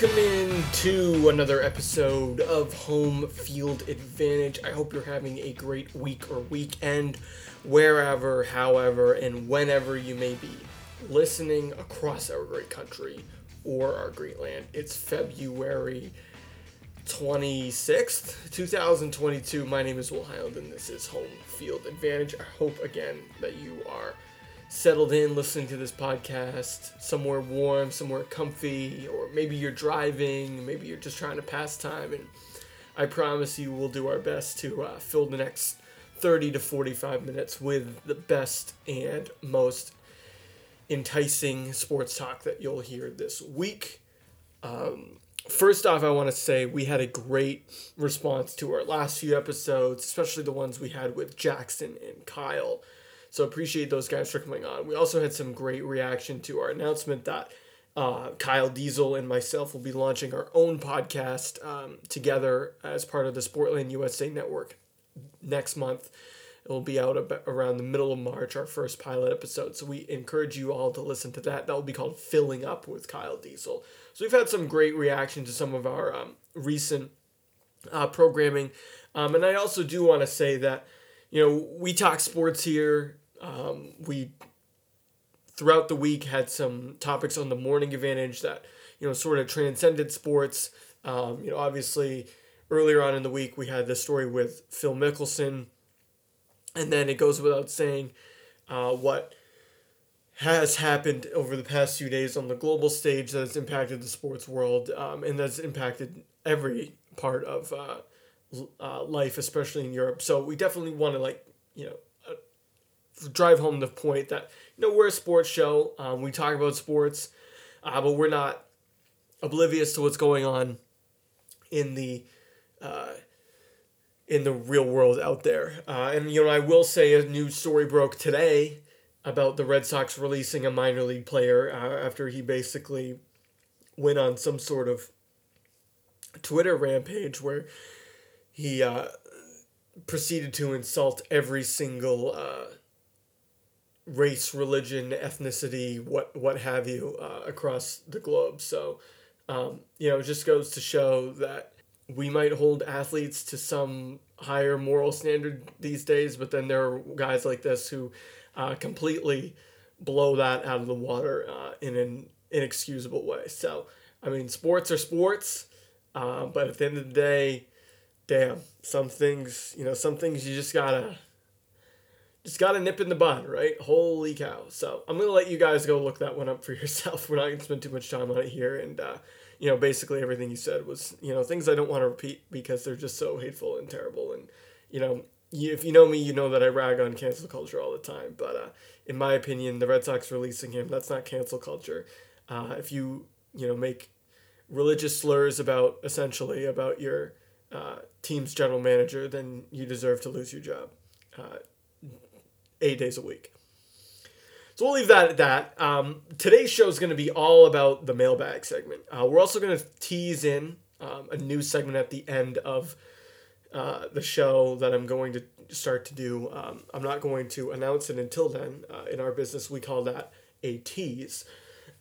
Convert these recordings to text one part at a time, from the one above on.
Welcome in to another episode of Home Field Advantage. I hope you're having a great week or weekend, wherever, however, and whenever you may be listening across our great country or our great land. It's February 26th, 2022. My name is Will Highland, and this is Home Field Advantage. I hope again that you are settled in listening to this podcast somewhere warm, somewhere comfy, or maybe you're driving, maybe you're just trying to pass time. And I promise you we'll do our best to uh, fill the next 30 to 45 minutes with the best and most enticing sports talk that you'll hear this week. Um, first off, I want to say we had a great response to our last few episodes, especially the ones we had with Jackson and Kyle. So appreciate those guys for coming on. We also had some great reaction to our announcement that uh, Kyle Diesel and myself will be launching our own podcast um, together as part of the Sportland USA network next month. It will be out about around the middle of March, our first pilot episode. So we encourage you all to listen to that. That will be called Filling Up with Kyle Diesel. So we've had some great reaction to some of our um, recent uh, programming. Um, and I also do want to say that, you know, we talk sports here. Um, we, throughout the week, had some topics on the morning advantage that, you know, sort of transcended sports. Um, you know, obviously, earlier on in the week, we had the story with Phil Mickelson and then it goes without saying uh, what has happened over the past few days on the global stage that has impacted the sports world um, and that's impacted every part of uh, uh, life, especially in Europe. So we definitely want to like you know drive home the point that you know we're a sports show. Um, we talk about sports, uh, but we're not oblivious to what's going on in the uh, in the real world out there. Uh, and, you know, I will say a new story broke today about the Red Sox releasing a minor league player uh, after he basically went on some sort of Twitter rampage where he uh, proceeded to insult every single uh, race, religion, ethnicity, what what have you, uh, across the globe. So, um, you know, it just goes to show that we might hold athletes to some higher moral standard these days, but then there are guys like this who uh, completely blow that out of the water uh, in an inexcusable way. So, I mean, sports are sports, uh, but at the end of the day, damn, some things, you know, some things you just gotta, just got a nip in the bud, right? Holy cow! So I'm gonna let you guys go look that one up for yourself. We're not gonna spend too much time on it here, and uh, you know, basically everything you said was, you know, things I don't want to repeat because they're just so hateful and terrible. And, you know, you, if you know me, you know that I rag on cancel culture all the time. But uh, in my opinion, the Red Sox releasing him, that's not cancel culture. Uh, if you, you know, make religious slurs about essentially about your uh, team's general manager, then you deserve to lose your job uh, eight days a week. So we'll leave that at that. Um, today's show is going to be all about the mailbag segment. Uh, we're also going to tease in um, a new segment at the end of uh, the show that I'm going to start to do. Um, I'm not going to announce it until then. Uh, in our business, we call that a tease.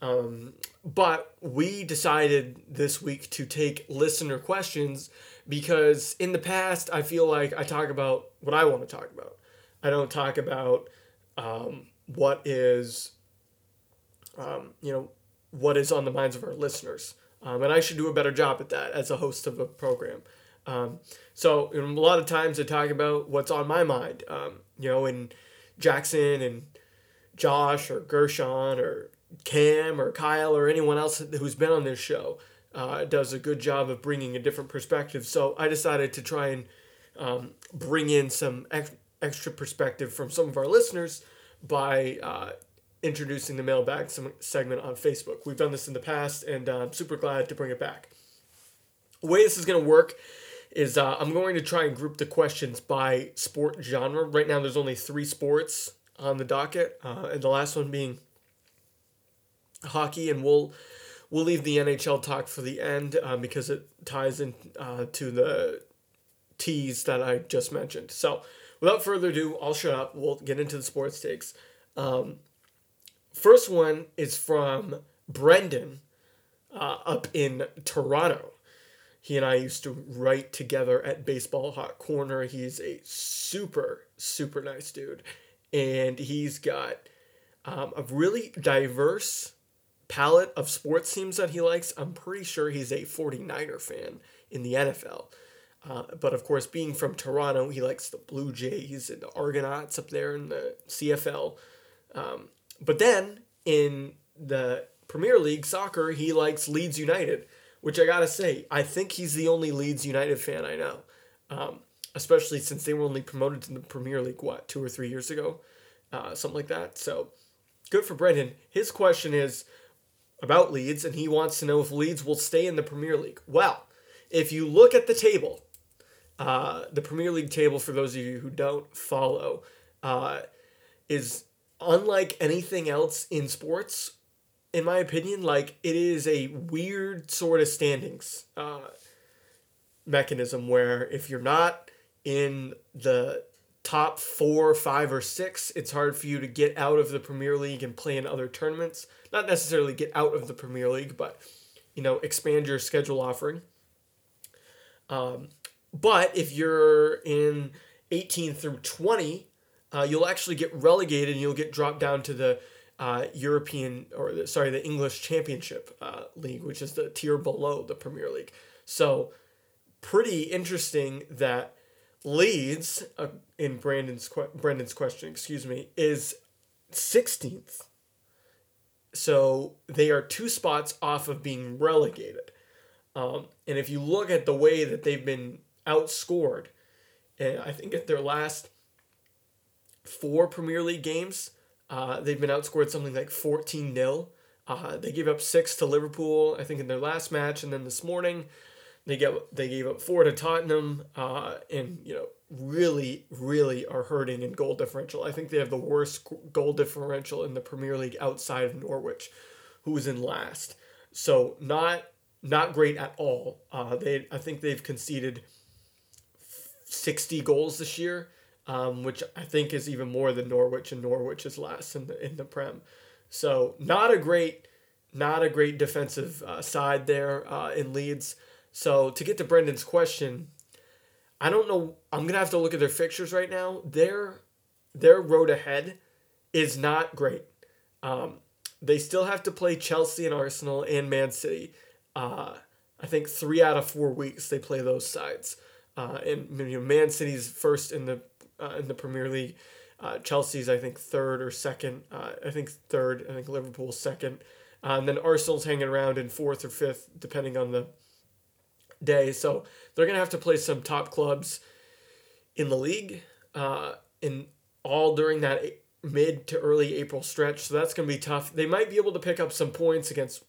Um, but we decided this week to take listener questions because in the past, I feel like I talk about what I want to talk about. I don't talk about um, what is, um, you know, what is on the minds of our listeners. Um, and I should do a better job at that as a host of a program. Um, so a lot of times I talk about what's on my mind, um, you know, and Jackson and Josh or Gershon or Cam or Kyle or anyone else who's been on this show uh, does a good job of bringing a different perspective. So I decided to try and um, bring in some ex- extra perspective from some of our listeners by uh, introducing the mailbag segment on Facebook. We've done this in the past, and uh, I'm super glad to bring it back. The way this is going to work is uh, I'm going to try and group the questions by sport genre. Right now, there's only three sports on the docket, uh, and the last one being hockey, and we'll we'll leave the NHL talk for the end uh, because it ties in uh, to the tease that I just mentioned. So without further ado, I'll shut up. We'll get into the sports takes. Um, first one is from Brendan, uh, up in Toronto. He and I used to write together at Baseball Hot Corner. He's a super, super nice dude. And he's got um, a really diverse palette of sports teams that he likes. I'm pretty sure he's a 49er fan in the NFL. Uh, but of course, being from Toronto, he likes the Blue Jays and the Argonauts up there in the CFL. Um, but then in the Premier League soccer, he likes Leeds United which I gotta say, I think he's the only Leeds United fan I know. Um, especially since they were only promoted to the Premier League, what, two or three years ago? Uh, something like that. So good for Brendan. His question is about Leeds, and he wants to know if Leeds will stay in the Premier League. Well, if you look at the table, uh, the Premier League table, for those of you who don't follow, uh, is unlike anything else in sports in my opinion, like it is a weird sort of standings uh, mechanism where if you're not in the top four, five, or six, it's hard for you to get out of the Premier League and play in other tournaments. Not necessarily get out of the Premier League, but you know, expand your schedule offering. Um, but if you're in 18 through 20, uh, you'll actually get relegated and you'll get dropped down to the uh, European or the, sorry the English Championship uh, League, which is the tier below the Premier League. So pretty interesting that Leeds, uh, in Brandon's que- Brendan's question, excuse me, is 16th. So they are two spots off of being relegated. Um, and if you look at the way that they've been outscored, and I think at their last four Premier League games, uh, they've been outscored something like 14 0. Uh, they gave up six to Liverpool, I think, in their last match, and then this morning they get they gave up four to Tottenham, uh, and you know really really are hurting in goal differential. I think they have the worst goal differential in the Premier League outside of Norwich, who is in last. So not not great at all. Uh, they I think they've conceded 60 goals this year um, which I think is even more than Norwich, and Norwich is last in the in the Prem. So not a great, not a great defensive uh, side there uh, in Leeds. So to get to Brendan's question, I don't know. I'm gonna have to look at their fixtures right now. Their their road ahead is not great. Um, they still have to play Chelsea and Arsenal and Man City. Uh, I think three out of four weeks they play those sides. Uh, and you know, Man City's first in the uh, in the Premier League. Uh, Chelsea's, I think, third or second. Uh, I think third. I think Liverpool's second. Uh, and then Arsenal's hanging around in fourth or fifth, depending on the day. So they're to have to play some top clubs in the league uh, in all during that mid to early April stretch. So that's to be tough. They might be able to pick up some points against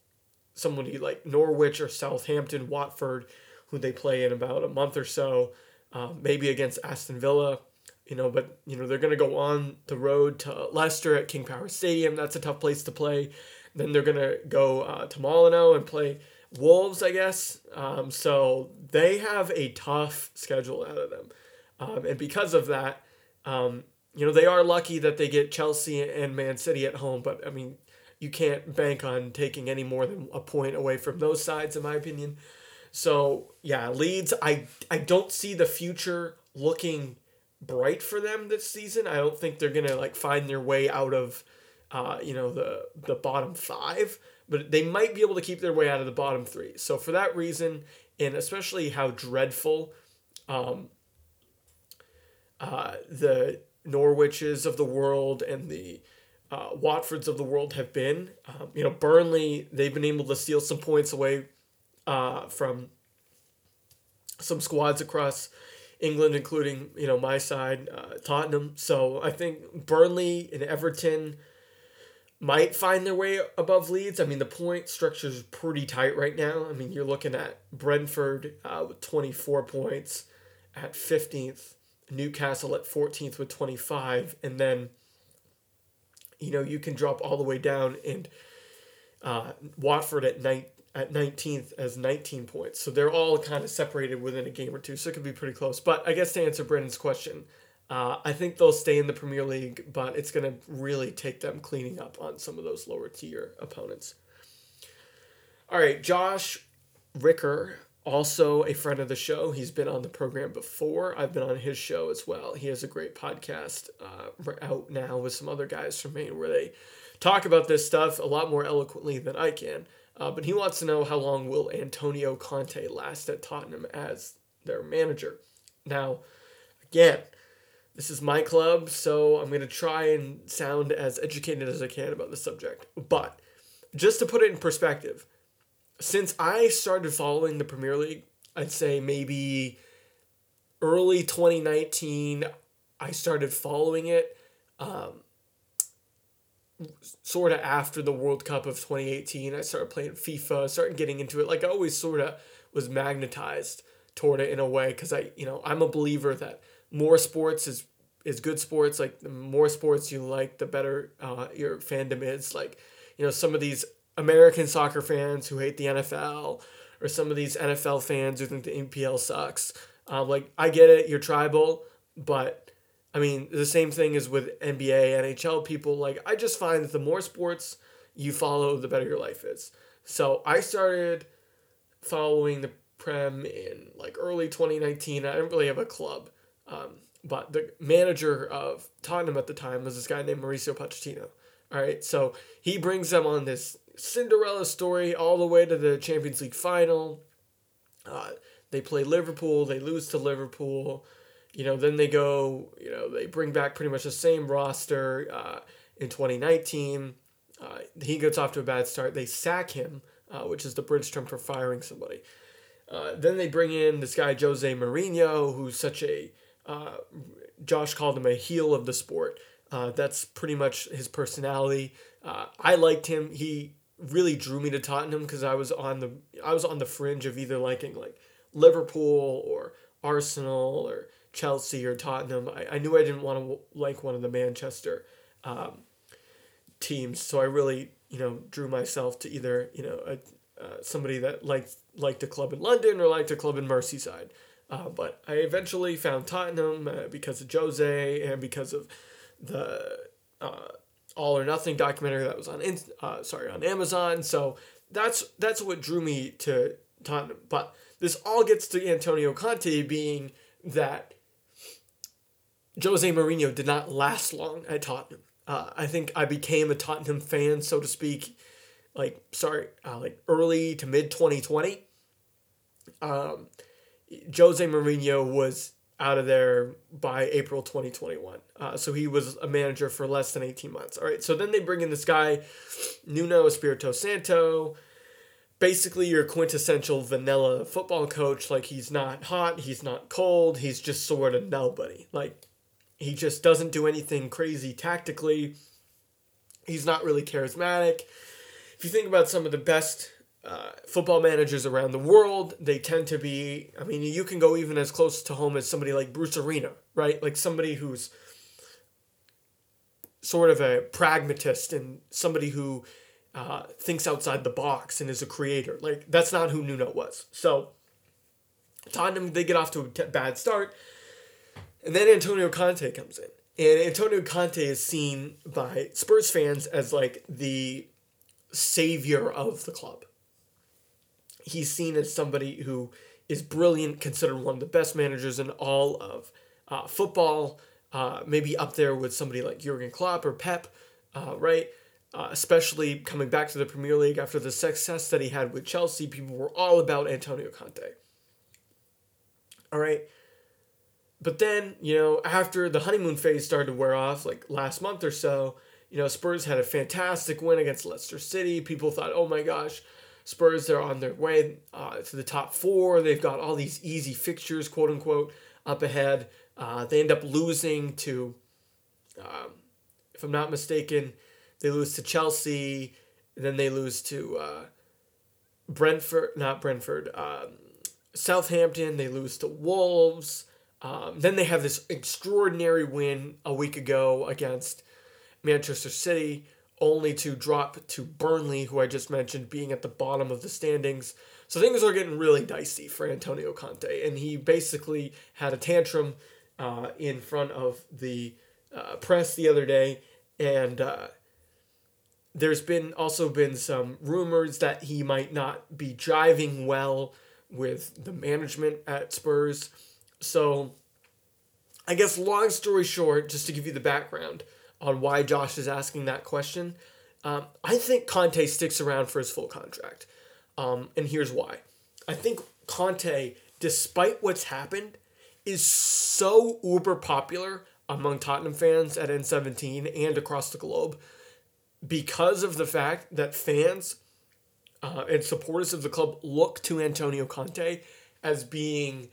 somebody like Norwich or Southampton, Watford, who they play in about a month or so. Uh, maybe against Aston Villa you know, but you know they're going to go on the road to Leicester at King Power Stadium. That's a tough place to play. Then they're going to go uh, to Molineux and play Wolves, I guess. Um, so they have a tough schedule out of them, um, and because of that, um, you know they are lucky that they get Chelsea and Man City at home. But I mean, you can't bank on taking any more than a point away from those sides, in my opinion. So yeah, Leeds. I I don't see the future looking bright for them this season. I don't think they're gonna like find their way out of, uh, you know, the the bottom five, but they might be able to keep their way out of the bottom three. So for that reason, and especially how dreadful, um, uh, the Norwiches of the world and the uh, Watfords of the world have been. Um, you know, Burnley, they've been able to steal some points away uh, from some squads across England, including you know my side, uh, Tottenham. So I think Burnley and Everton might find their way above Leeds. I mean, the point structure is pretty tight right now. I mean, you're looking at Brentford uh, with 24 points at 15th, Newcastle at 14th with 25, and then you know you can drop all the way down and uh, Watford at night at 19th as 19 points. So they're all kind of separated within a game or two. So it could be pretty close. But I guess to answer Brendan's question, uh, I think they'll stay in the Premier League, but it's going to really take them cleaning up on some of those lower tier opponents. All right, Josh Ricker, also a friend of the show. He's been on the program before. I've been on his show as well. He has a great podcast uh, out now with some other guys from Maine where they talk about this stuff a lot more eloquently than I can. Uh, but he wants to know how long will Antonio Conte last at Tottenham as their manager. Now, again, this is my club, so I'm going to try and sound as educated as I can about the subject. But just to put it in perspective, since I started following the Premier League, I'd say maybe early 2019, I started following it. Um, sort of after the World Cup of 2018, I started playing FIFA, started getting into it. Like I always sort of was magnetized toward it in a way because I, you know, I'm a believer that more sports is is good sports. Like the more sports you like, the better uh, your fandom is. Like, you know, some of these American soccer fans who hate the NFL, or some of these NFL fans who think the NPL sucks. Um, like I get it, you're tribal, but I mean the same thing is with NBA, NHL people. Like I just find that the more sports you follow, the better your life is. So I started following the Prem in like early 2019. I didn't really have a club, um, but the manager of Tottenham at the time was this guy named Mauricio Pochettino. All right, so he brings them on this Cinderella story all the way to the Champions League final. Uh, they play Liverpool, they lose to Liverpool. You know, then they go, you know, they bring back pretty much the same roster uh, in 2019. Uh, he gets off to a bad start. They sack him, uh, which is the bridge term for firing somebody. Uh, then they bring in this guy, Jose Mourinho, who's such a, uh, Josh called him a heel of the sport. that's pretty much his personality. I liked him. He really drew me to Tottenham because I was on the I was on the fringe of either liking like Liverpool or Arsenal or Chelsea or Tottenham. I, I knew I didn't want to like one of the Manchester um, teams, so I really you know drew myself to either you know a, uh, somebody that liked liked a club in London or liked a club in Merseyside. Uh, but I eventually found Tottenham uh, because of Jose and because of the uh, all or Nothing documentary that was on uh, sorry on Amazon. So that's that's what drew me to Tottenham. But this all gets to Antonio Conte being that Jose Mourinho did not last long at Tottenham. Uh, I think I became a Tottenham fan, so to speak, like sorry, uh, like early to mid twenty twenty. Um, Jose Mourinho was out of there by April 2021. Uh, so he was a manager for less than 18 months. All right, so then they bring in this guy, Nuno Espirito Santo. Basically, your quintessential vanilla football coach. Like, he's not hot, he's not cold, he's just sort of nobody. Like, he just doesn't do anything crazy tactically. He's not really charismatic. If you think about some of the best uh, football managers around the world, they tend to be. I mean, you can go even as close to home as somebody like Bruce Arena, right? Like somebody who's sort of a pragmatist and somebody who uh, thinks outside the box and is a creator. Like that's not who Nuno was. So Tottenham they get off to a t- bad start, and then Antonio Conte comes in, and Antonio Conte is seen by Spurs fans as like the savior of the club he's seen as somebody who is brilliant, considered one of the best managers in all of uh, football, uh, maybe up there with somebody like Jurgen Klopp or Pep, uh, right? Uh, especially coming back to the Premier League after the success that he had with Chelsea, people were all about Antonio Conte. All right. But then, you know, after the honeymoon phase started to wear off, like last month or so, you know, Spurs had a fantastic win against Leicester City. People thought, oh my gosh, Spurs, they're on their way uh, to the top four. They've got all these easy fixtures, quote unquote, up ahead. Uh, they end up losing to, um, if I'm not mistaken, they lose to Chelsea. Then they lose to uh, Brentford, not Brentford, um, Southampton. They lose to Wolves. Um, then they have this extraordinary win a week ago against Manchester City only to drop to Burnley, who I just mentioned being at the bottom of the standings. So things are getting really dicey for Antonio Conte, and he basically had a tantrum uh, in front of the uh, press the other day, and uh, there's been also been some rumors that he might not be driving well with the management at Spurs. So, I guess long story short, just to give you the background on why Josh is asking that question, um, I think Conte sticks around for his full contract. Um, and here's why. I think Conte, despite what's happened, is so uber popular among Tottenham fans at N17 and across the globe because of the fact that fans uh, and supporters of the club look to Antonio Conte as being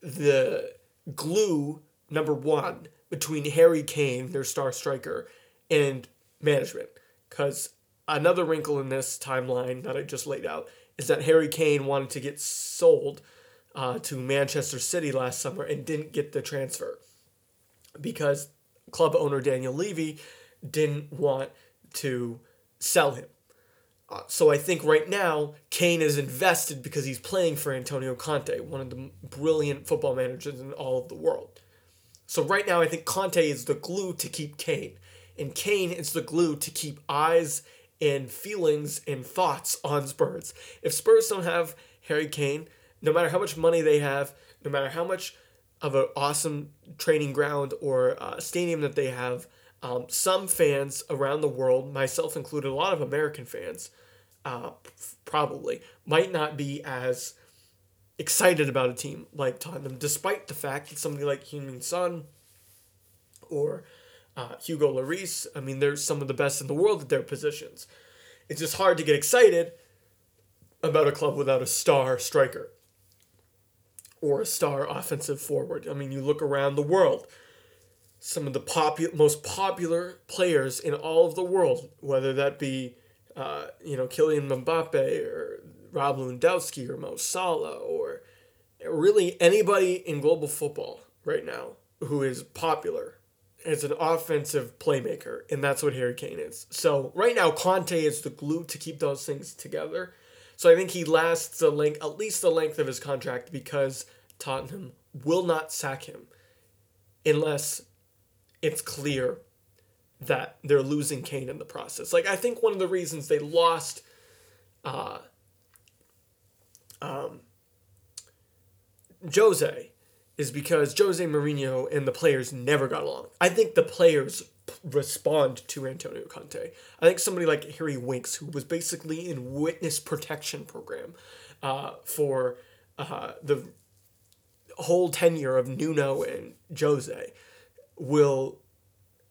the glue number one between Harry Kane, their star striker, and management. Because another wrinkle in this timeline that I just laid out is that Harry Kane wanted to get sold uh, to Manchester City last summer and didn't get the transfer because club owner Daniel Levy didn't want to sell him. Uh, so I think right now Kane is invested because he's playing for Antonio Conte, one of the brilliant football managers in all of the world. So right now I think Conte is the glue to keep Kane, and Kane is the glue to keep eyes and feelings and thoughts on Spurs. If Spurs don't have Harry Kane, no matter how much money they have, no matter how much of an awesome training ground or uh, stadium that they have, um, some fans around the world, myself included, a lot of American fans, uh, probably might not be as excited about a team like Tottenham, despite the fact that somebody like Heung-min Son or uh, Hugo Lloris, I mean, they're some of the best in the world at their positions. It's just hard to get excited about a club without a star striker or a star offensive forward. I mean, you look around the world, some of the popu- most popular players in all of the world, whether that be, uh, you know, Kylian Mbappe or Rob Lewandowski or Mo Salah or really anybody in global football right now who is popular as an offensive playmaker, and that's what Harry Kane is. So right now, Conte is the glue to keep those things together. So I think he lasts the length, at least the length of his contract, because Tottenham will not sack him unless it's clear that they're losing Kane in the process. Like I think one of the reasons they lost uh, um, Jose is because Jose Mourinho and the players never got along. I think the players respond to Antonio Conte. I think somebody like Harry Winks, who was basically in witness protection program uh, for uh, the whole tenure of Nuno and Jose, will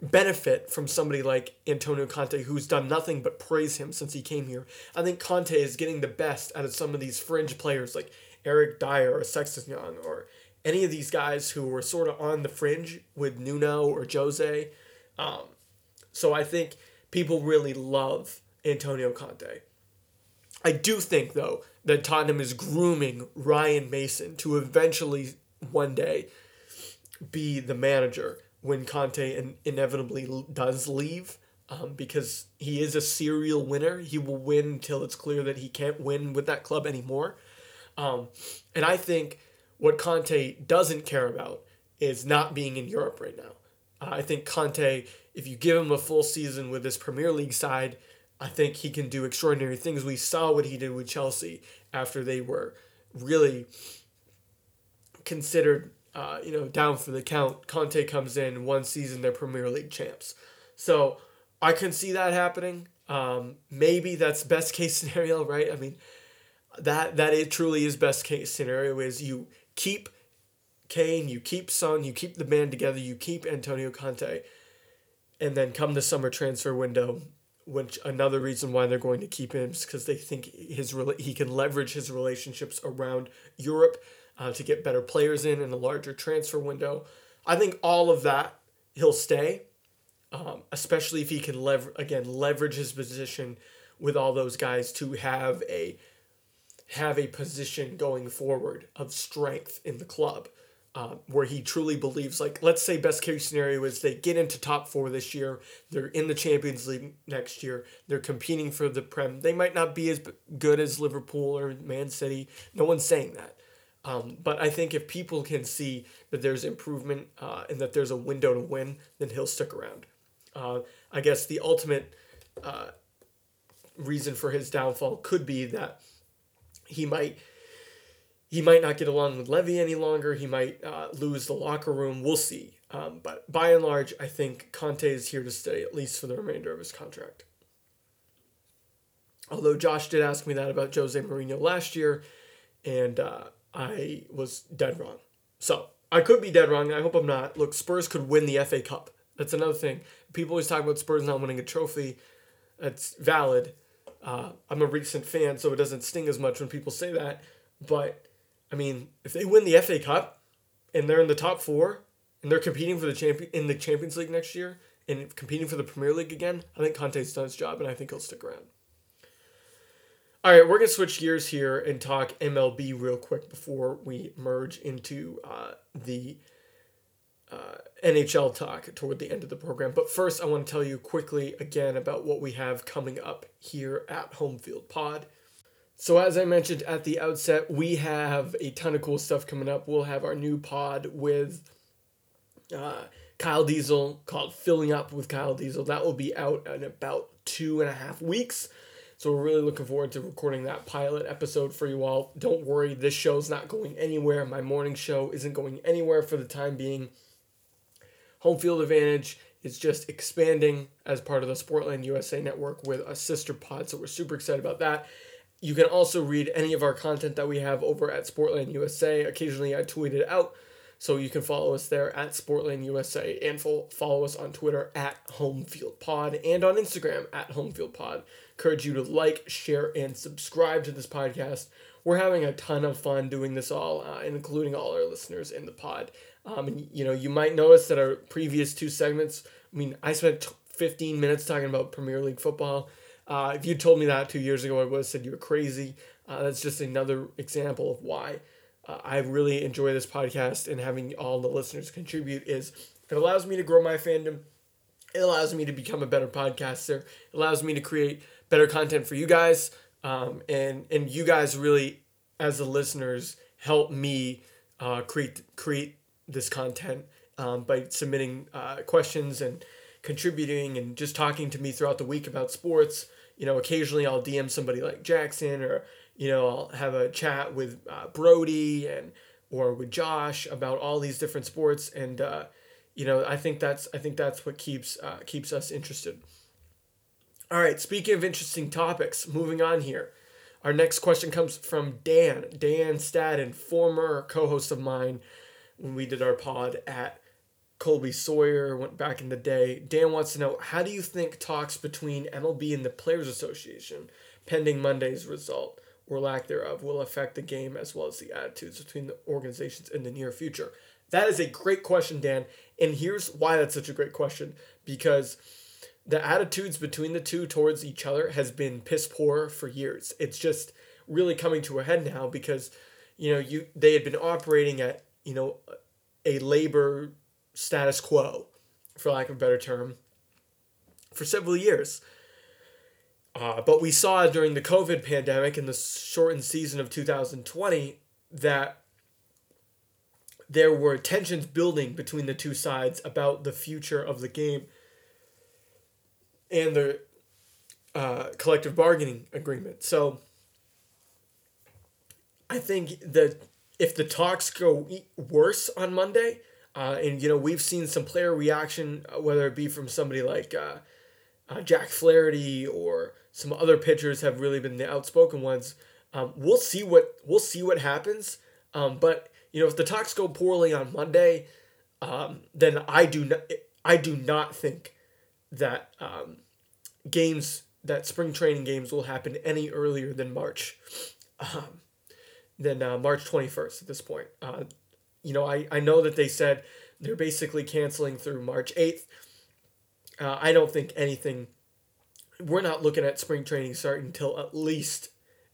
benefit from somebody like Antonio Conte, who's done nothing but praise him since he came here. I think Conte is getting the best out of some of these fringe players like Eric Dier or Sexton Young or any of these guys who were sort of on the fringe with Nuno or Jose. Um, so I think people really love Antonio Conte. I do think, though, that Tottenham is grooming Ryan Mason to eventually one day be the manager when Conte in- inevitably does leave. Um, because he is a serial winner. He will win until it's clear that he can't win with that club anymore. Um, and I think what Conte doesn't care about is not being in Europe right now. Uh, I think Conte, if you give him a full season with this Premier League side, I think he can do extraordinary things. We saw what he did with Chelsea after they were really considered, uh, you know, down for the count. Conte comes in one season, they're Premier League champs. So I can see that happening. Um, maybe that's best case scenario, right? I mean, that that it truly is best case scenario is you keep Kane, you keep Son, you keep the band together, you keep Antonio Conte, and then come the summer transfer window, which another reason why they're going to keep him is because they think his he can leverage his relationships around Europe uh, to get better players in in a larger transfer window. I think all of that he'll stay, um, especially if he can lever again leverage his position with all those guys to have a have a position going forward of strength in the club. Uh, where he truly believes, like, let's say best case scenario is they get into top four this year, they're in the Champions League next year, they're competing for the Prem. They might not be as good as Liverpool or Man City. No one's saying that. Um, but I think if people can see that there's improvement uh, and that there's a window to win, then he'll stick around. Uh, I guess the ultimate uh, reason for his downfall could be that he might he might not get along with Levy any longer. He might uh, lose the locker room. We'll see. Um, but by and large, I think Conte is here to stay at least for the remainder of his contract. Although Josh did ask me that about Jose Mourinho last year, and uh, I was dead wrong. So I could be dead wrong. I hope I'm not. Look, Spurs could win the FA Cup. That's another thing. People always talk about Spurs not winning a trophy. That's valid. Uh, I'm a recent fan, so it doesn't sting as much when people say that. But I mean, if they win the FA Cup and they're in the top four and they're competing for the champion in the Champions League next year and competing for the Premier League again, I think Conte's done his job, and I think he'll stick around. All right, we're going to switch gears here and talk MLB real quick before we merge into uh, the uh, NHL talk toward the end of the program. But first, I want to tell you quickly again about what we have coming up here at Homefield Pod. So, as I mentioned at the outset, we have a ton of cool stuff coming up. We'll have our new pod with uh, Kyle Diesel called Filling Up with Kyle Diesel. That will be out in about two and a half weeks. So we're really looking forward to recording that pilot episode for you all. Don't worry, this show's not going anywhere. My morning show isn't going anywhere for the time being. Home field advantage is just expanding as part of the Sportland USA network with a sister pod, so we're super excited about that. You can also read any of our content that we have over at Sportland USA. Occasionally I tweet it out so you can follow us there at Sportland USA and follow us on Twitter at Homefield Pod and on Instagram at Homefield Pod. Encourage you to like, share, and subscribe to this podcast. We're having a ton of fun doing this all, uh, including all our listeners in the pod. Um, and you know, you might notice that our previous two segments. I mean, I spent 15 minutes talking about Premier League football. Uh, if you told me that two years ago, I would have said you were crazy. Uh, that's just another example of why uh, I really enjoy this podcast and having all the listeners contribute is it allows me to grow my fandom. It allows me to become a better podcaster. It allows me to create better content for you guys. Um, and and you guys really, as the listeners, help me uh, create create this content um, by submitting uh, questions and contributing and just talking to me throughout the week about sports. You know, occasionally I'll DM somebody like Jackson or you know, I'll have a chat with uh, Brody and or with Josh about all these different sports, and uh, you know, I think that's I think that's what keeps uh, keeps us interested. All right, speaking of interesting topics, moving on here. Our next question comes from Dan, Dan Stadden, former co-host of mine when we did our pod at Colby Sawyer went back in the day. Dan wants to know how do you think talks between MLB and the Players Association pending Monday's result or lack thereof will affect the game as well as the attitudes between the organizations in the near future? That is a great question, Dan. And here's why that's such a great question because the attitudes between the two towards each other has been piss poor for years. It's just really coming to a head now because you know you they had been operating at you know a labor status quo for lack of a better term for several years uh, but we saw during the COVID pandemic in the shortened season of 2020 that there were tensions building between the two sides about the future of the game and the uh, collective bargaining agreement. So I think that if the talks go worse on Monday, uh, and you know we've seen some player reaction, uh, whether it be from somebody like uh, uh, Jack Flaherty or some other pitchers have really been the outspoken ones. Um, we'll see what we'll see what happens. Um, but you know, if the talks go poorly on Monday, um, then I do not I do not think that um, games that spring training games will happen any earlier than March, um, than uh, March twenty first. At this point, uh, you know, I I know that they said they're basically canceling through March eighth. Uh, I don't think anything we're not looking at spring training starting until at least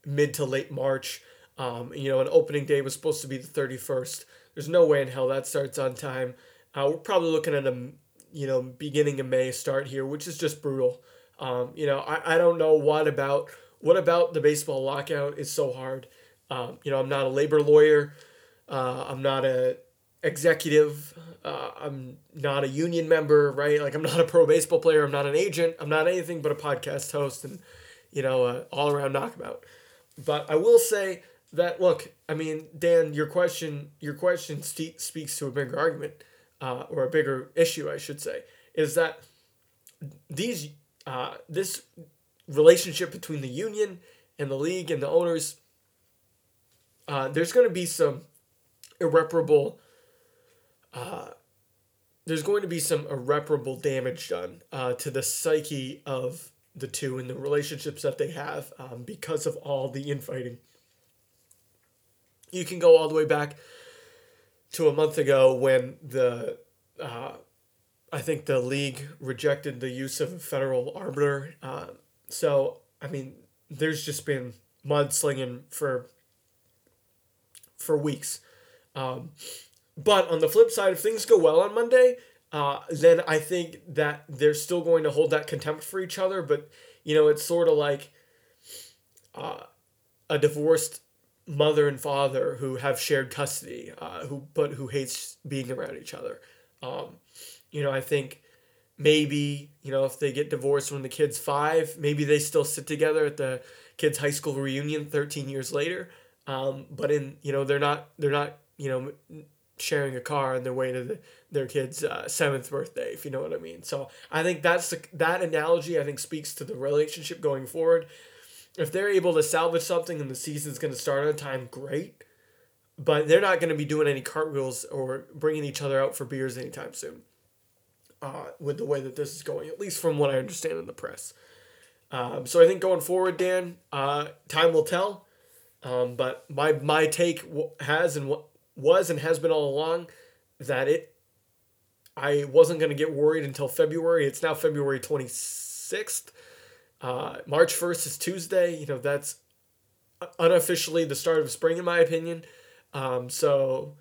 mid to late March. Um, you know, an opening day was supposed to be the 31st. There's no way in hell that starts on time. Uh, we're probably looking at a, you know, beginning of May start here, which is just brutal. Um, you know, I, I don't know what about what about the baseball lockout is so hard. Um, you know, I'm not a labor lawyer. Uh, I'm not a executive. Uh, I'm not a union member, right? Like I'm not a pro baseball player. I'm not an agent. I'm not anything but a podcast host. And you know, all around knockabout. But I will say that look, I mean, Dan, your question, your question st- speaks to a bigger argument, uh, or a bigger issue, I should say, is that these uh, this relationship between the union and the league and the owners, uh, there's going to be some irreparable. Uh, there's going to be some irreparable damage done uh, to the psyche of the two and the relationships that they have um, because of all the infighting. You can go all the way back to a month ago when the uh, I think the league rejected the use of a federal arbiter. Uh, so I mean, there's just been mudslinging for for weeks. Um, but on the flip side, if things go well on Monday, uh, then I think that they're still going to hold that contempt for each other. But you know, it's sort of like uh, a divorced mother and father who have shared custody, uh, who but who hates being around each other. Um, you know, I think maybe you know if they get divorced when the kid's five, maybe they still sit together at the kids' high school reunion thirteen years later. Um, but in you know they're not they're not you know sharing a car on their way to the, their kid's uh, seventh birthday, if you know what I mean. So I think that's the, that analogy. I think speaks to the relationship going forward. If they're able to salvage something and the season's going to start on time, great. But they're not going to be doing any cartwheels or bringing each other out for beers anytime soon. Uh, with the way that this is going, at least from what I understand in the press. Um, so I think going forward, Dan, uh, time will tell. Um, but my my take has and what was and has been all along that it I wasn't going to get worried until February. It's now February 26th. Uh, March 1st is Tuesday. You know, that's unofficially the start of spring, in my opinion. Um, so,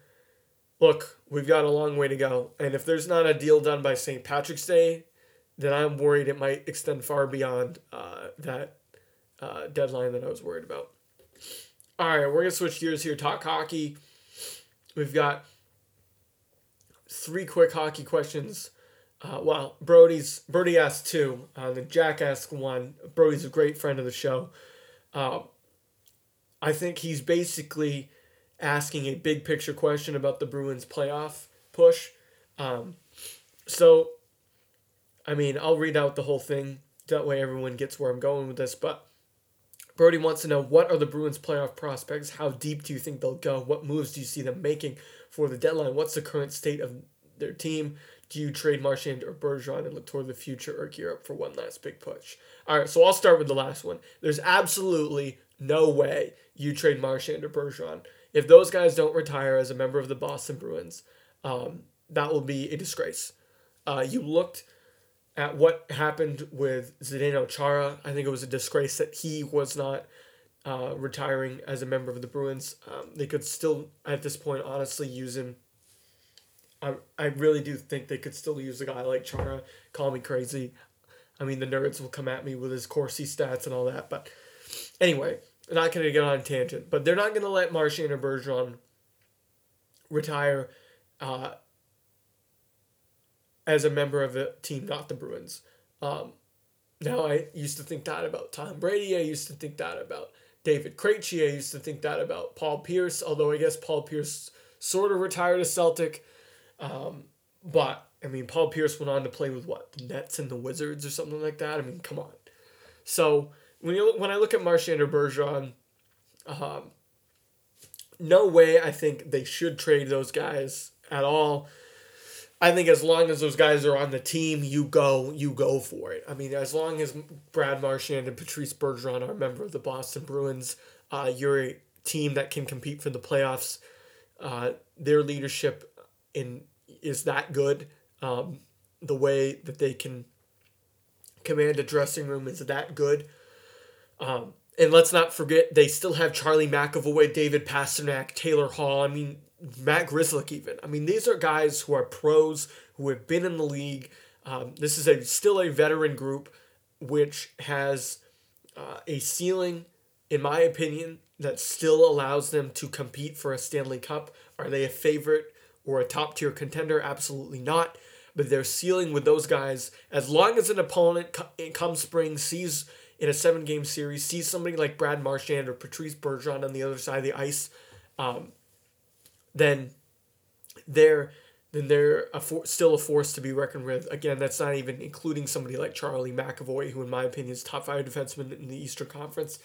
look, we've got a long way to go. And if there's not a deal done by St. Patrick's Day, then I'm worried it might extend far beyond uh, that uh, deadline that I was worried about. All right, we're going to switch gears here, talk hockey. We've got three quick hockey questions. Uh, well, Brody's Brody asked two. Uh, then Jack asked one. Brody's a great friend of the show. Uh, I think he's basically asking a big picture question about the Bruins playoff push. Um, so, I mean, I'll read out the whole thing. That way, everyone gets where I'm going with this. But Brody wants to know what are the Bruins' playoff prospects? How deep do you think they'll go? What moves do you see them making for the deadline? What's the current state of their team? Do you trade Marchand or Bergeron and look toward the future or gear up for one last big push? All right, so I'll start with the last one. There's absolutely no way you trade Marchand or Bergeron. If those guys don't retire as a member of the Boston Bruins, um, that will be a disgrace. Uh, you looked at what happened with Zdeno Chara. I think it was a disgrace that he was not uh, retiring as a member of the Bruins. Um, they could still, at this point, honestly use him. I, I really do think they could still use a guy like Chara. Call me crazy. I mean, the nerds will come at me with his Corsi stats and all that. But anyway, not going to get on a tangent. But they're not going to let Marchand or Bergeron retire uh, as a member of a team, not the Bruins. Um, now, I used to think that about Tom Brady. I used to think that about David Krejci. I used to think that about Paul Pierce, although I guess Paul Pierce sort of retired a Celtic. Um, but, I mean, Paul Pierce went on to play with what? The Nets and the Wizards or something like that? I mean, come on. So, when, you, when I look at Marchand or Bergeron, um, no way I think they should trade those guys at all. I think as long as those guys are on the team, you go, you go for it. I mean, as long as Brad Marchand and Patrice Bergeron are a member of the Boston Bruins, uh, you're a team that can compete for the playoffs. Uh, their leadership in is that good. Um, the way that they can command a dressing room is that good. Um, and let's not forget they still have Charlie McAvoy, David Pastrnak, Taylor Hall. I mean, Matt Grzelcyk even. I mean, these are guys who are pros who have been in the league. Um, this is a still a veteran group, which has uh, a ceiling, in my opinion, that still allows them to compete for a Stanley Cup. Are they a favorite or a top tier contender? Absolutely not. But their ceiling with those guys, as long as an opponent come spring sees in a seven game series, sees somebody like Brad Marchand or Patrice Bergeron on the other side of the ice, um, then they're then they're a for, still a force to be reckoned with. Again, that's not even including somebody like Charlie McAvoy, who in my opinion is top five defenseman in the Eastern Conference.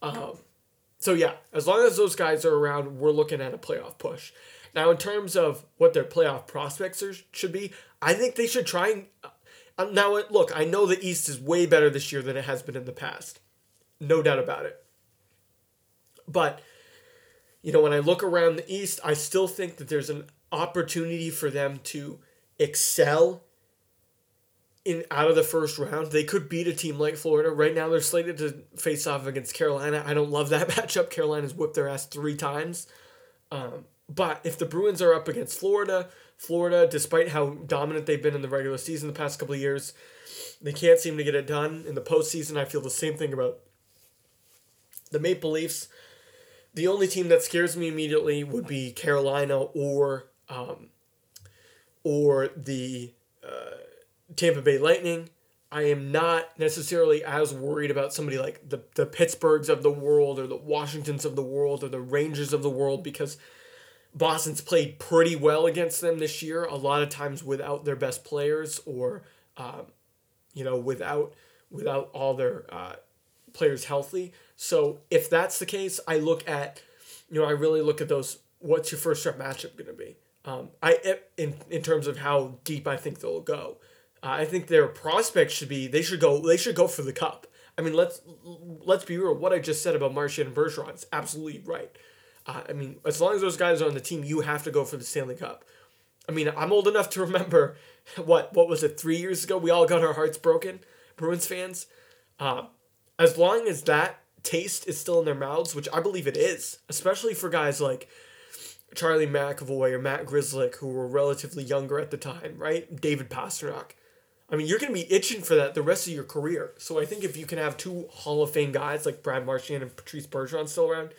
Um, so yeah, as long as those guys are around, we're looking at a playoff push. Now, in terms of what their playoff prospects are, should be, I think they should try and. Uh, now, look, I know the East is way better this year than it has been in the past. No doubt about it. But, you know, when I look around the East, I still think that there's an opportunity for them to excel in out of the first round. They could beat a team like Florida. Right now, they're slated to face off against Carolina. I don't love that matchup. Carolina's whipped their ass three times. Um, but if the Bruins are up against Florida, Florida, despite how dominant they've been in the regular season the past couple of years, they can't seem to get it done. In the postseason, I feel the same thing about the Maple Leafs. The only team that scares me immediately would be Carolina or um, or the uh, Tampa Bay Lightning. I am not necessarily as worried about somebody like the, the Pittsburghs of the world or the Washingtons of the world or the Rangers of the world because Boston's played pretty well against them this year, a lot of times without their best players or, um, you know, without without all their uh, players healthy. So if that's the case, I look at, you know, I really look at those. What's your first round matchup going to be? Um, I in in terms of how deep I think they'll go. Uh, I think their prospects should be they should go they should go for the cup. I mean let's let's be real. What I just said about Marchand and Bergeron is absolutely right. Uh, I mean as long as those guys are on the team, you have to go for the Stanley Cup. I mean I'm old enough to remember what what was it three years ago we all got our hearts broken, Bruins fans. Uh, as long as that taste is still in their mouths, which I believe it is, especially for guys like Charlie McAvoy or Matt Grzelcyk, who were relatively younger at the time, right? David Pastrnak. I mean, you're going to be itching for that the rest of your career. So I think if you can have two Hall of Fame guys like Brad Marchand and Patrice Bergeron still around,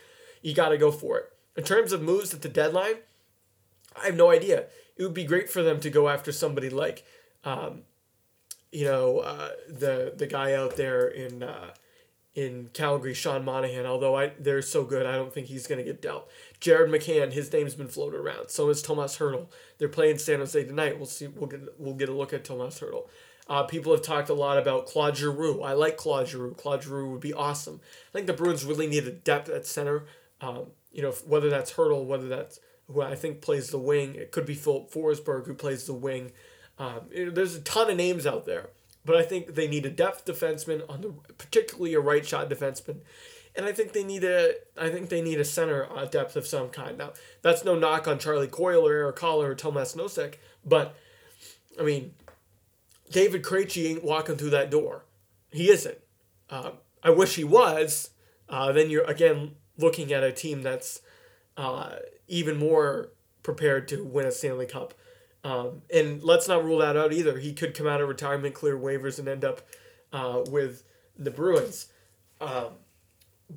you got to go for it. In terms of moves at the deadline, I have no idea. It would be great for them to go after somebody like, um, you know, uh, the the guy out there in uh, in Calgary, Sean Monahan. Although I they're so good, I don't think he's going to get dealt. Jared McCann, his name's been floated around. So is Tomas Hertl. They're playing San Jose tonight. We'll see. We'll get we'll get a look at Tomas Hertl. Uh, people have talked a lot about Claude Giroux. I like Claude Giroux. Claude Giroux would be awesome. I think the Bruins really need a depth at center. Um, you know, whether that's Hertl, whether that's who I think plays the wing. It could be Filip Forsberg who plays the wing. Um, there's a ton of names out there, but I think they need a depth defenseman on the particularly a right shot defenseman and I think they need a I think they need a center uh, depth of some kind. Now that's no knock on Charlie Coyle or Erik Haula or Tomas Nosek, but I mean, David Krejci ain't walking through that door. He isn't. Um, I wish he was. Uh, then you're again looking at a team that's uh, even more prepared to win a Stanley Cup. Um, and let's not rule that out either. He could come out of retirement, clear waivers, and end up uh, with the Bruins. Um,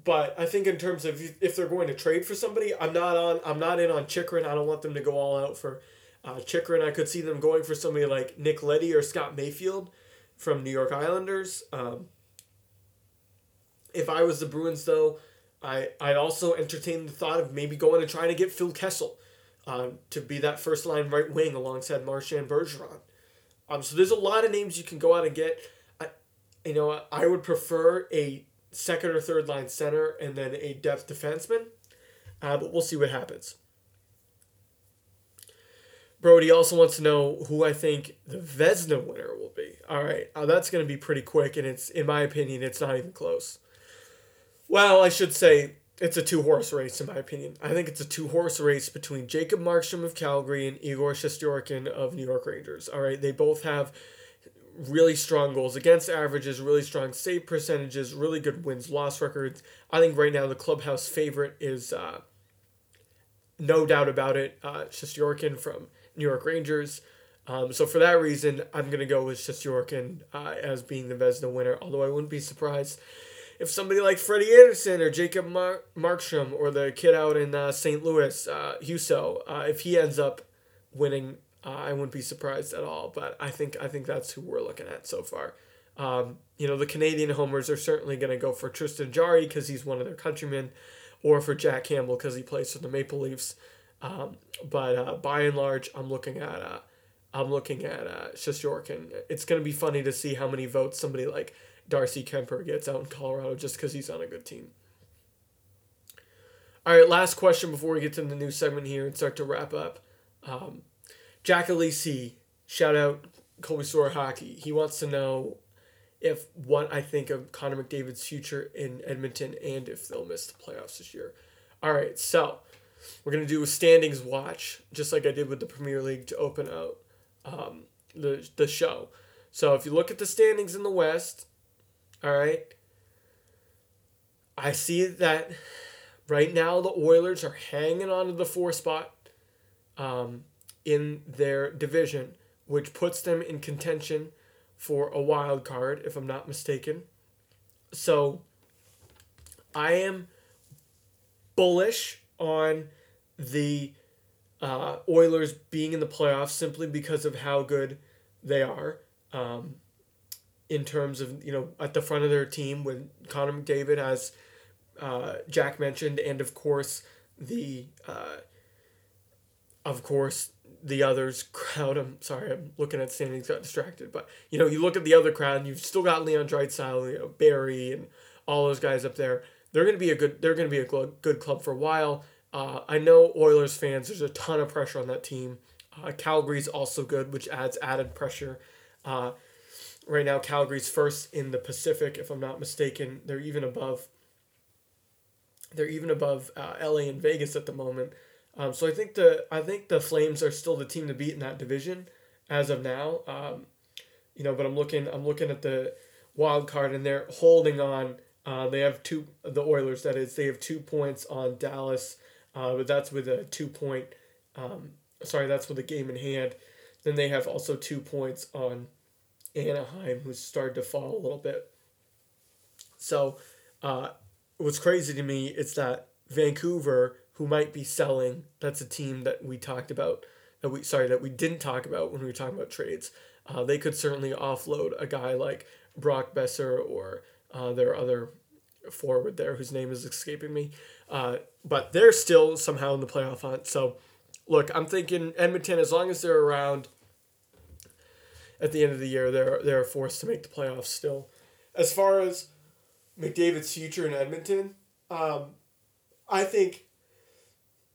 but I think in terms of if they're going to trade for somebody, I'm not on. I'm not in on Chychrun. I don't want them to go all out for uh, Chychrun. I could see them going for somebody like Nick Leddy or Scott Mayfield from New York Islanders. Um, if I was the Bruins, though, I I'd also entertain the thought of maybe going and trying to get Phil Kessel uh, to be that first line right wing alongside Marchand Bergeron. Um, so there's a lot of names you can go out and get. I, you know, I would prefer a second or third line center, and then a depth defenseman. Uh, but we'll see what happens. Brody also wants to know who I think the Vezina winner will be. All right, uh, that's going to be pretty quick, and it's in my opinion, it's not even close. Well, I should say it's a two horse race in my opinion. I think it's a two horse race between Jacob Markstrom of Calgary and Igor Shesterkin of New York Rangers. All right, they both have really strong goals against averages, really strong save percentages, really good wins loss records. I think right now the clubhouse favorite is uh, no doubt about it, uh, from New York Rangers. Um, so for that reason, I'm gonna go with Shesterkin uh, as being the Vezina winner. Although I wouldn't be surprised if somebody like Freddie Andersen or Jacob Mar- Markstrom or the kid out in uh, St. Louis, uh, Husso, uh, if he ends up winning uh, I wouldn't be surprised at all. But I think I think that's who we're looking at so far. Um, you know, the Canadian homers are certainly going to go for Tristan Jarry because he's one of their countrymen, or for Jack Campbell because he plays for the Maple Leafs. Um, but uh, by and large, I'm looking at uh, I'm looking at uh, Shesterkin. It's going to be funny to see how many votes somebody like Darcy Kuemper gets out in Colorado just because he's on a good team. All right, last question before we get to the new segment here and start to wrap up. Um, Jack Alisi, shout out Colby Store Hockey. He wants to know if what I think of Connor McDavid's future in Edmonton and if they'll miss the playoffs this year. All right, so we're gonna do a standings watch, just like I did with the Premier League to open out um, the the show. So if you look at the standings in the West, all right, I see that right now the Oilers are hanging on to the four spot um, in their division, which puts them in contention for a wild card, if I'm not mistaken. So I am bullish on the uh, Oilers being in the playoffs simply because of how good they are. Um, in terms of you know at the front of their team when Connor McDavid has uh, Jack mentioned, and of course the uh, of course the others crowd. I'm sorry, I'm looking at standings, got distracted. But you know, you look at the other crowd, and you've still got Leon Draisaitl, you know, Barrie, and all those guys up there. They're gonna be a good. They're gonna be a good club for a while. Uh, I know Oilers fans. There's a ton of pressure on that team. Uh, Calgary's also good, which adds added pressure. Right now, Calgary's first in the Pacific, if I'm not mistaken. They're even above they're even above uh, LA and Vegas at the moment. Um, so I think the I think the Flames are still the team to beat in that division as of now. Um, you know, but I'm looking I'm looking at the wild card and they're holding on. Uh, they have two the Oilers that is they have two points on Dallas, uh, but that's with a two point. Um, sorry, that's with a game in hand. Then they have also two points on Anaheim, who's started to fall a little bit. So, uh, what's crazy to me is that Vancouver, who might be selling, that's a team that we talked about that we sorry that we didn't talk about when we were talking about trades. Uh, they could certainly offload a guy like Brock Boeser or uh, their other forward there whose name is escaping me. Uh, but they're still somehow in the playoff hunt. So, look, I'm thinking Edmonton, as long as they're around at the end of the year, they're they're forced to make the playoffs still. As far as McDavid's future in Edmonton, um, I think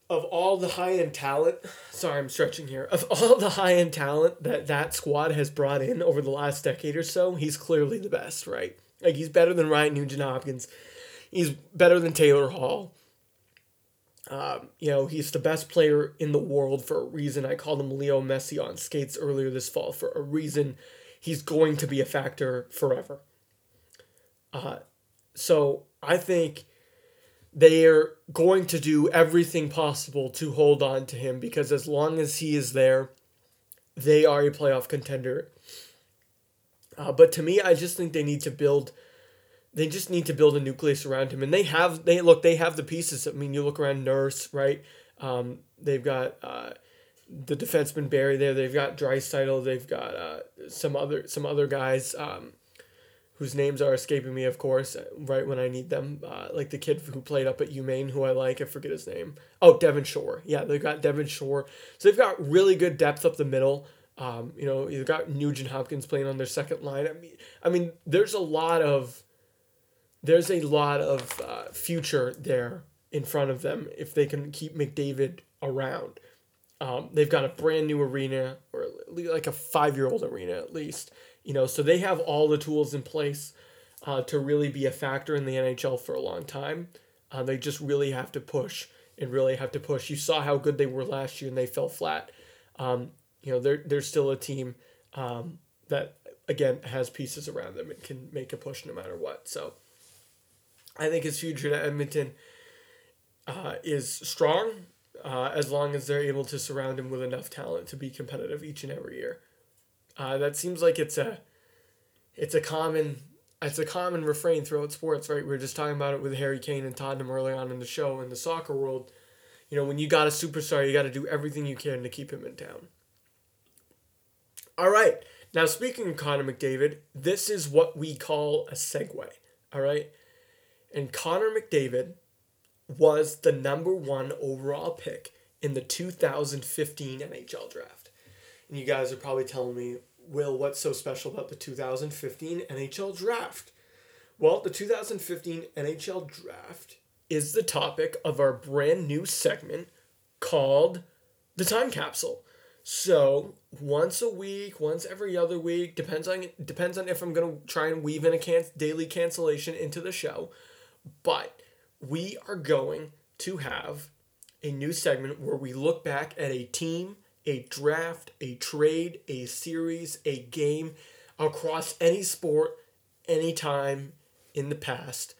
of all the high end talent, sorry, I'm stretching here. Of all the high end talent that that squad has brought in over the last decade or so, he's clearly the best, right? Like he's better than Ryan Nugent Hopkins. He's better than Taylor Hall. Um, you know, he's the best player in the world for a reason. I called him Leo Messi on skates earlier this fall for a reason. He's going to be a factor forever. Uh, so I think they're going to do everything possible to hold on to him because as long as he is there, they are a playoff contender. Uh, but to me, I just think they need to build. They just need to build a nucleus around him, and they have. They look. They have the pieces. I mean, you look around Nurse, right? Um, they've got uh, the defenseman Barrie there. They've got Draisaitl. They've got uh, some other some other guys. Um, whose names are escaping me, of course, right when I need them. Uh, like the kid who played up at UMaine, who I like, I forget his name. Oh, Devin Shore. Yeah, they've got Devin Shore. So they've got really good depth up the middle. Um, you know, you've got Nugent Hopkins playing on their second line. I mean, I mean, there's a lot of there's a lot of uh, future there in front of them if they can keep McDavid around. Um, they've got a brand new arena, or like a five year old arena at least. You know, so they have all the tools in place uh, to really be a factor in the NHL for a long time. Uh, they just really have to push and really have to push. You saw how good they were last year and they fell flat. Um, you know, they're, they're still a team um, that, again, has pieces around them and can make a push no matter what. So I think his future at Edmonton uh, is strong uh, as long as they're able to surround him with enough talent to be competitive each and every year. Uh, that seems like it's a it's a common it's a common refrain throughout sports, right? We are just talking about it with Harry Kane and Tottenham early on in the show in the soccer world. You know, when you got a superstar, you got to do everything you can to keep him in town. All right, Now, speaking of Connor McDavid, this is what we call a segue. All right. And Connor McDavid was the number one overall pick in the 2015 NHL draft. And you guys are probably telling me, Will, what's so special about the 2015 NHL draft? Well, the 2015 NHL draft is the topic of our brand new segment called the Time Capsule. So once a week, once every other week, depends on depends on if I'm gonna try and weave in a can- daily cancellation into the show, but we are going to have a new segment where we look back at a team, a draft, a trade, a series, a game across any sport, anytime in the past,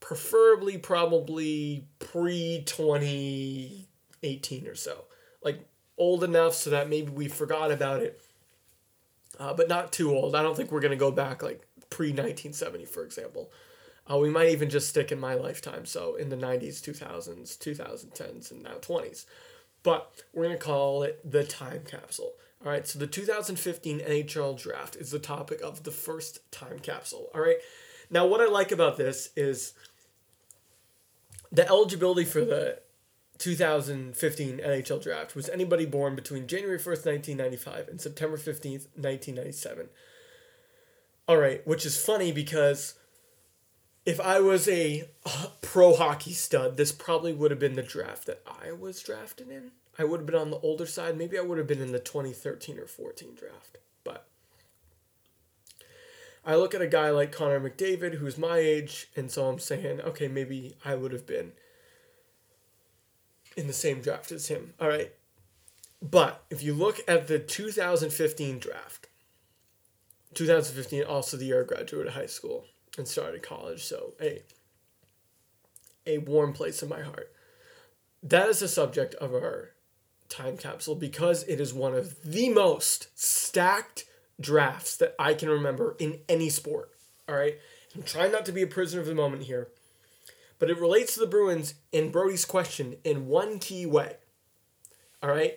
preferably probably pre 2018 or so. Like old enough so that maybe we forgot about it, uh, but not too old. I don't think we're going to go back like pre 1970, for example. Uh, we might even just stick in my lifetime, so in the 90s, 2000s, 2010s, and now 20s. But we're going to call it the time capsule. All right, so the 2015 NHL draft is the topic of the first time capsule. All right, now what I like about this is the eligibility for the 2015 NHL draft was anybody born between January 1st, 1995 and September 15th, 1997. All right, which is funny because if I was a uh, pro hockey stud, this probably would have been the draft that I was drafted in. I would have been on the older side. Maybe I would have been in the 2013 or 14 draft. But I look at a guy like Connor McDavid, who's my age, and so I'm saying, okay, maybe I would have been in the same draft as him. All right. But if you look at the 2015 draft, 2015 also the year I graduated high school and started college, so a a warm place in my heart. That is the subject of our time capsule because it is one of the most stacked drafts that I can remember in any sport. All right. I'm trying not to be a prisoner of the moment here, but it relates to the Bruins and Brody's question in one key way. All right.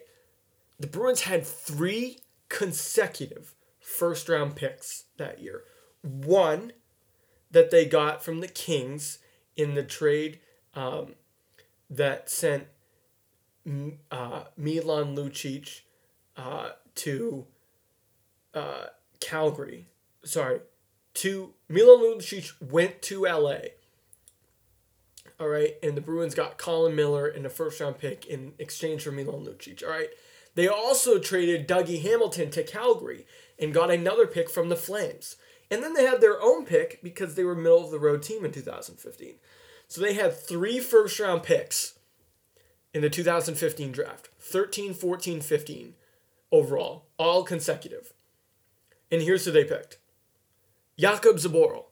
The Bruins had three consecutive first round picks that year. One that they got from the Kings in the trade um, that sent uh, Milan Lucic uh, to uh, Calgary. Sorry, to Milan Lucic went to LA. All right, and the Bruins got Colin Miller in a first round pick in exchange for Milan Lucic. All right, they also traded Dougie Hamilton to Calgary and got another pick from the Flames. And then they had their own pick because they were middle of the road team in 2015. So they had three first round picks in the 2015 draft 13, 14, 15 overall, all consecutive. And here's who they picked Jakub Zboril.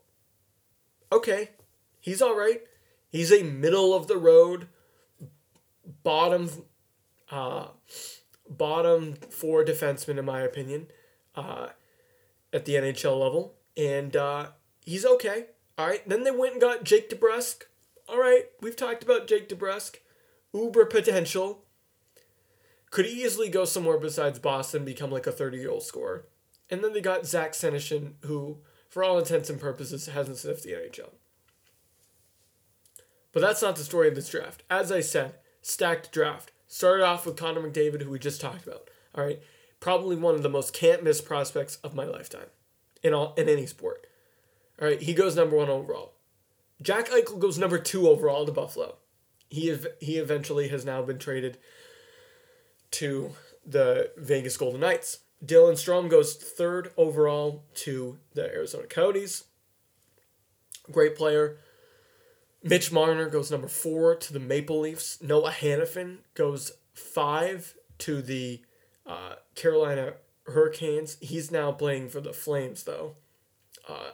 Okay, he's all right. He's a middle of the road, bottom, uh, bottom four defenseman in my opinion, uh, at the NHL level and uh, he's okay. All right. Then they went and got Jake DeBrusk. All right, we've talked about Jake DeBrusk. Uber potential. Could he easily go somewhere besides Boston, and become like a 30 year old scorer. And then they got Zach Senyshyn, who, for all intents and purposes, hasn't sniffed the NHL. But that's not the story of this draft. As I said, stacked draft. Started off with Connor McDavid, who we just talked about. All right. Probably one of the most can't miss prospects of my lifetime in all in any sport. All right, he goes number one overall. Jack Eichel goes number two overall to Buffalo. He ev- he eventually has now been traded to the Vegas Golden Knights. Dylan Strome goes third overall to the Arizona Coyotes. Great player. Mitch Marner goes number four to the Maple Leafs. Noah Hanifin goes five to the uh, Carolina Hurricanes. He's now playing for the Flames, though. Uh,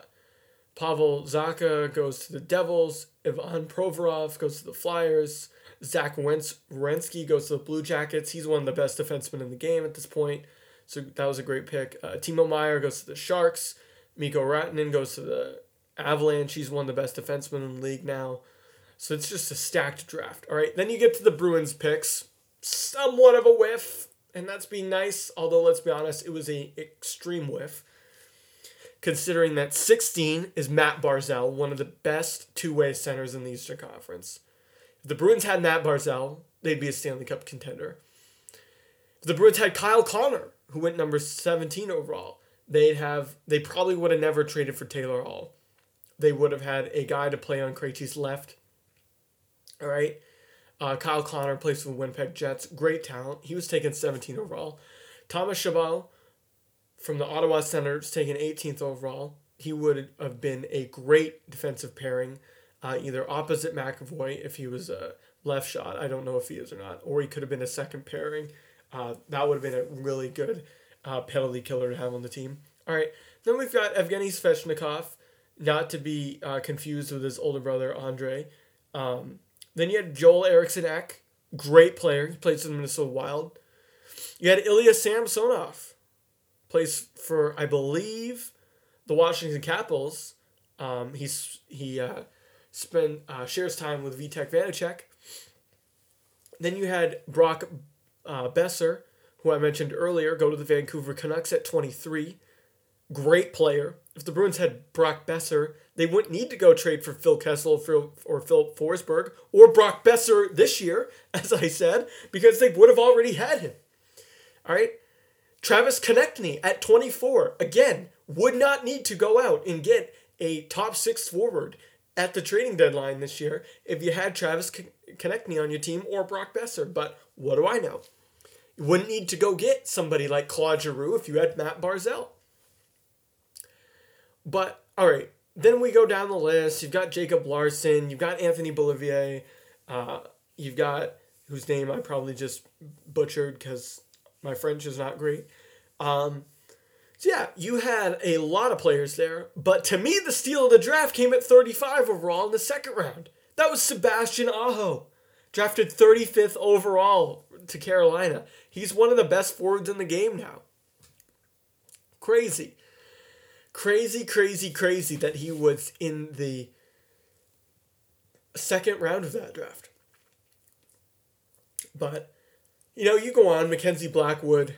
Pavel Zacha goes to the Devils. Ivan Provorov goes to the Flyers. Zach Wentz Werenski goes to the Blue Jackets. He's one of the best defensemen in the game at this point. So that was a great pick. Uh, Timo Meier goes to the Sharks. Mikko Rantanen goes to the Avalanche. He's one of the best defensemen in the league now. So it's just a stacked draft. All right. Then you get to the Bruins picks. Somewhat of a whiff and that's being nice. Although let's be honest, it was an extreme whiff. Considering that 16 is Matt Barzal, one of the best two-way centers in the Eastern Conference. If the Bruins had Matt Barzal, they'd be a Stanley Cup contender. If the Bruins had Kyle Connor, who went number 17 overall, they'd have they probably would have never traded for Taylor Hall. They would have had a guy to play on Krejci's left. All right. Uh, Kyle Connor plays for the Winnipeg Jets. Great talent. He was taken 17 overall. Thomas Chabot from the Ottawa Senators taken 18th overall. He would have been a great defensive pairing, uh, either opposite McAvoy if he was a left shot. I don't know if he is or not. Or he could have been a second pairing. Uh, that would have been a really good uh, penalty killer to have on the team. All right. Then we've got Evgeny Svechnikov, not to be uh, confused with his older brother, Andre. Um, then you had Joel Eriksson Ek, great player. He plays for the Minnesota Wild. You had Ilya Samsonov, plays for I believe the Washington Capitals. Um, he's he uh, spent uh, shares time with Vitek Vanacek. Then you had Brock uh, Boeser, who I mentioned earlier, go to the Vancouver Canucks at 23. Great player. If the Bruins had Brock Boeser, they wouldn't need to go trade for Phil Kessel or, Phil Forsberg or Brock Boeser this year, as I said, because they would have already had him. All right. Travis Konecny at 24, again, would not need to go out and get a top six forward at the trading deadline this year if you had Travis Konecny on your team or Brock Boeser. But what do I know? You wouldn't need to go get somebody like Claude Giroux if you had Matt Barzal. But, all right, then we go down the list. You've got Jacob Larsson. You've got Anthony Beauvillier. Uh, you've got, whose name I probably just butchered because my French is not great. Um, so yeah, you had a lot of players there, but to me, the steal of the draft came at 35 overall in the second round. That was Sebastian Aho, drafted 35th overall to Carolina. He's one of the best forwards in the game now. Crazy. Crazy, crazy, crazy that he was in the second round of that draft. But, you know, you go on, Mackenzie Blackwood,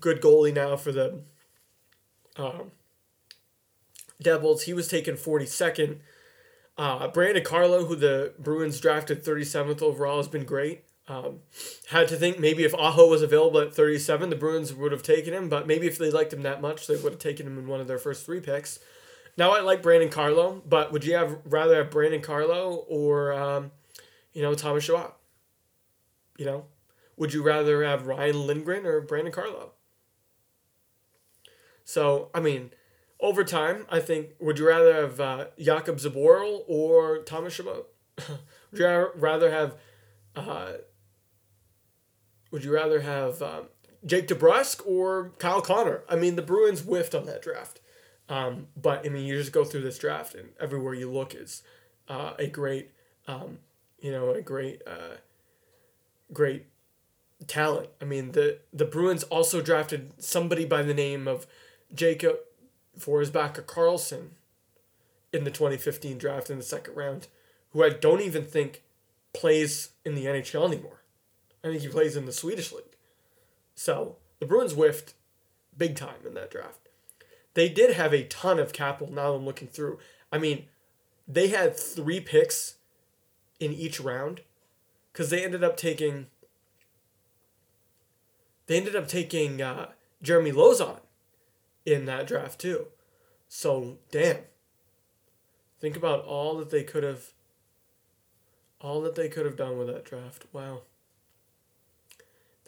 good goalie now for the um, Devils. He was taken 42nd. Uh, Brandon Carlo, who the Bruins drafted 37th overall, has been great. Um, had to think maybe if Aho was available at 37, the Bruins would have taken him, but maybe if they liked him that much, they would have taken him in one of their first three picks. Now I like Brandon Carlo, but would you have rather have Brandon Carlo or, um, you know, Thomas Chabot? You know, would you rather have Ryan Lindgren or Brandon Carlo? So, I mean, over time, I think, would you rather have uh, Jakub Zboril or Thomas Chabot? would you rather have, uh, would you rather have um, Jake DeBrusk or Kyle Connor? I mean, the Bruins whiffed on that draft. Um, but, I mean, you just go through this draft and everywhere you look is uh, a great, um, you know, a great, uh, great talent. I mean, the, the Bruins also drafted somebody by the name of Jakob Forsbacka Karlsson in the 2015 draft in the second round, who I don't even think plays in the NHL anymore. I think he plays in the Swedish league. So the Bruins whiffed big time in that draft. They did have a ton of capital now I'm looking through. I mean, they had three picks in each round because they ended up taking they ended up taking uh, Jeremy Lauzon in that draft too. So damn. Think about all that they could have all that they could have done with that draft. Wow.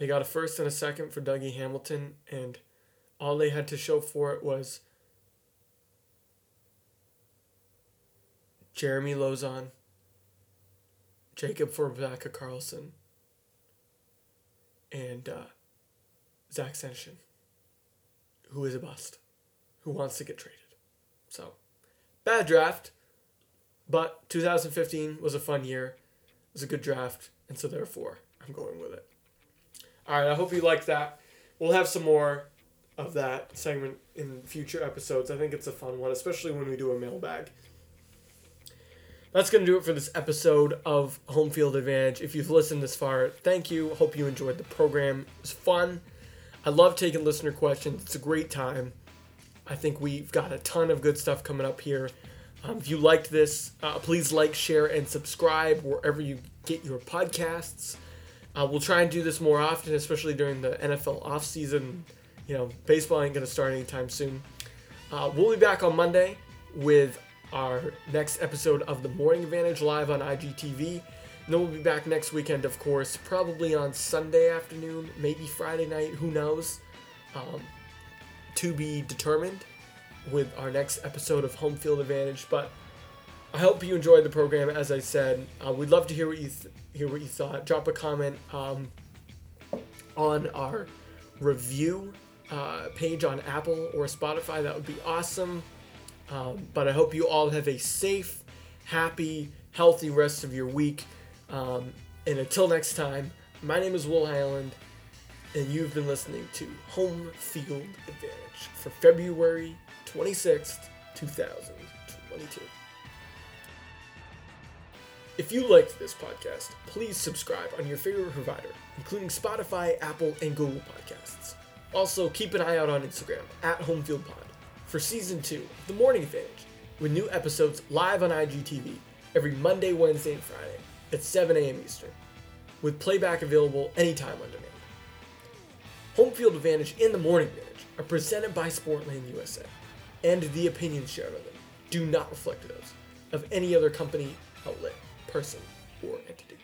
They got a first and a second for Dougie Hamilton, and all they had to show for it was Jeremy Lauzon, Jakob Forsbacka Karlsson, and uh, Zach Senyshyn who is a bust, who wants to get traded. So, bad draft, but 2015 was a fun year. It was a good draft, and so therefore, I'm going with it. All right, I hope you liked that. We'll have some more of that segment in future episodes. I think it's a fun one, especially when we do a mailbag. that's going to do it for this episode of Home Field Advantage. If you've listened this far, thank you. Hope you enjoyed the program. It was fun. I love taking listener questions. It's a great time. I think we've got a ton of good stuff coming up here. Um, if you liked this, uh, please like, share, and subscribe wherever you get your podcasts. Uh, we'll try and do this more often, especially during the NFL offseason. You know, baseball ain't going to start anytime soon. Uh, we'll be back on Monday with our next episode of the Morning Advantage live on IGTV. And then we'll be back next weekend, of course, probably on Sunday afternoon, maybe Friday night, who knows. Um, to be determined with our next episode of Home Field Advantage. But I hope you enjoyed the program. As I said, uh, we'd love to hear what you th- hear what you thought. Drop a comment um, on our review uh, page on Apple or Spotify. That would be awesome. Um, but I hope you all have a safe, happy, healthy rest of your week. Um, and until next time, my name is Will Highland, and you've been listening to Home Field Advantage for February 26th, 2022. If you liked this podcast, please subscribe on your favorite provider, including Spotify, Apple, and Google Podcasts. Also, keep an eye out on Instagram at HomefieldPod for season two The Morning Advantage, with new episodes live on IGTV every Monday, Wednesday, and Friday at 7 a.m. Eastern, with playback available anytime on demand. Home Field Advantage and The Morning Advantage are presented by Sportland USA, and the opinions shared on them do not reflect those of any other company, outlet, person or entity.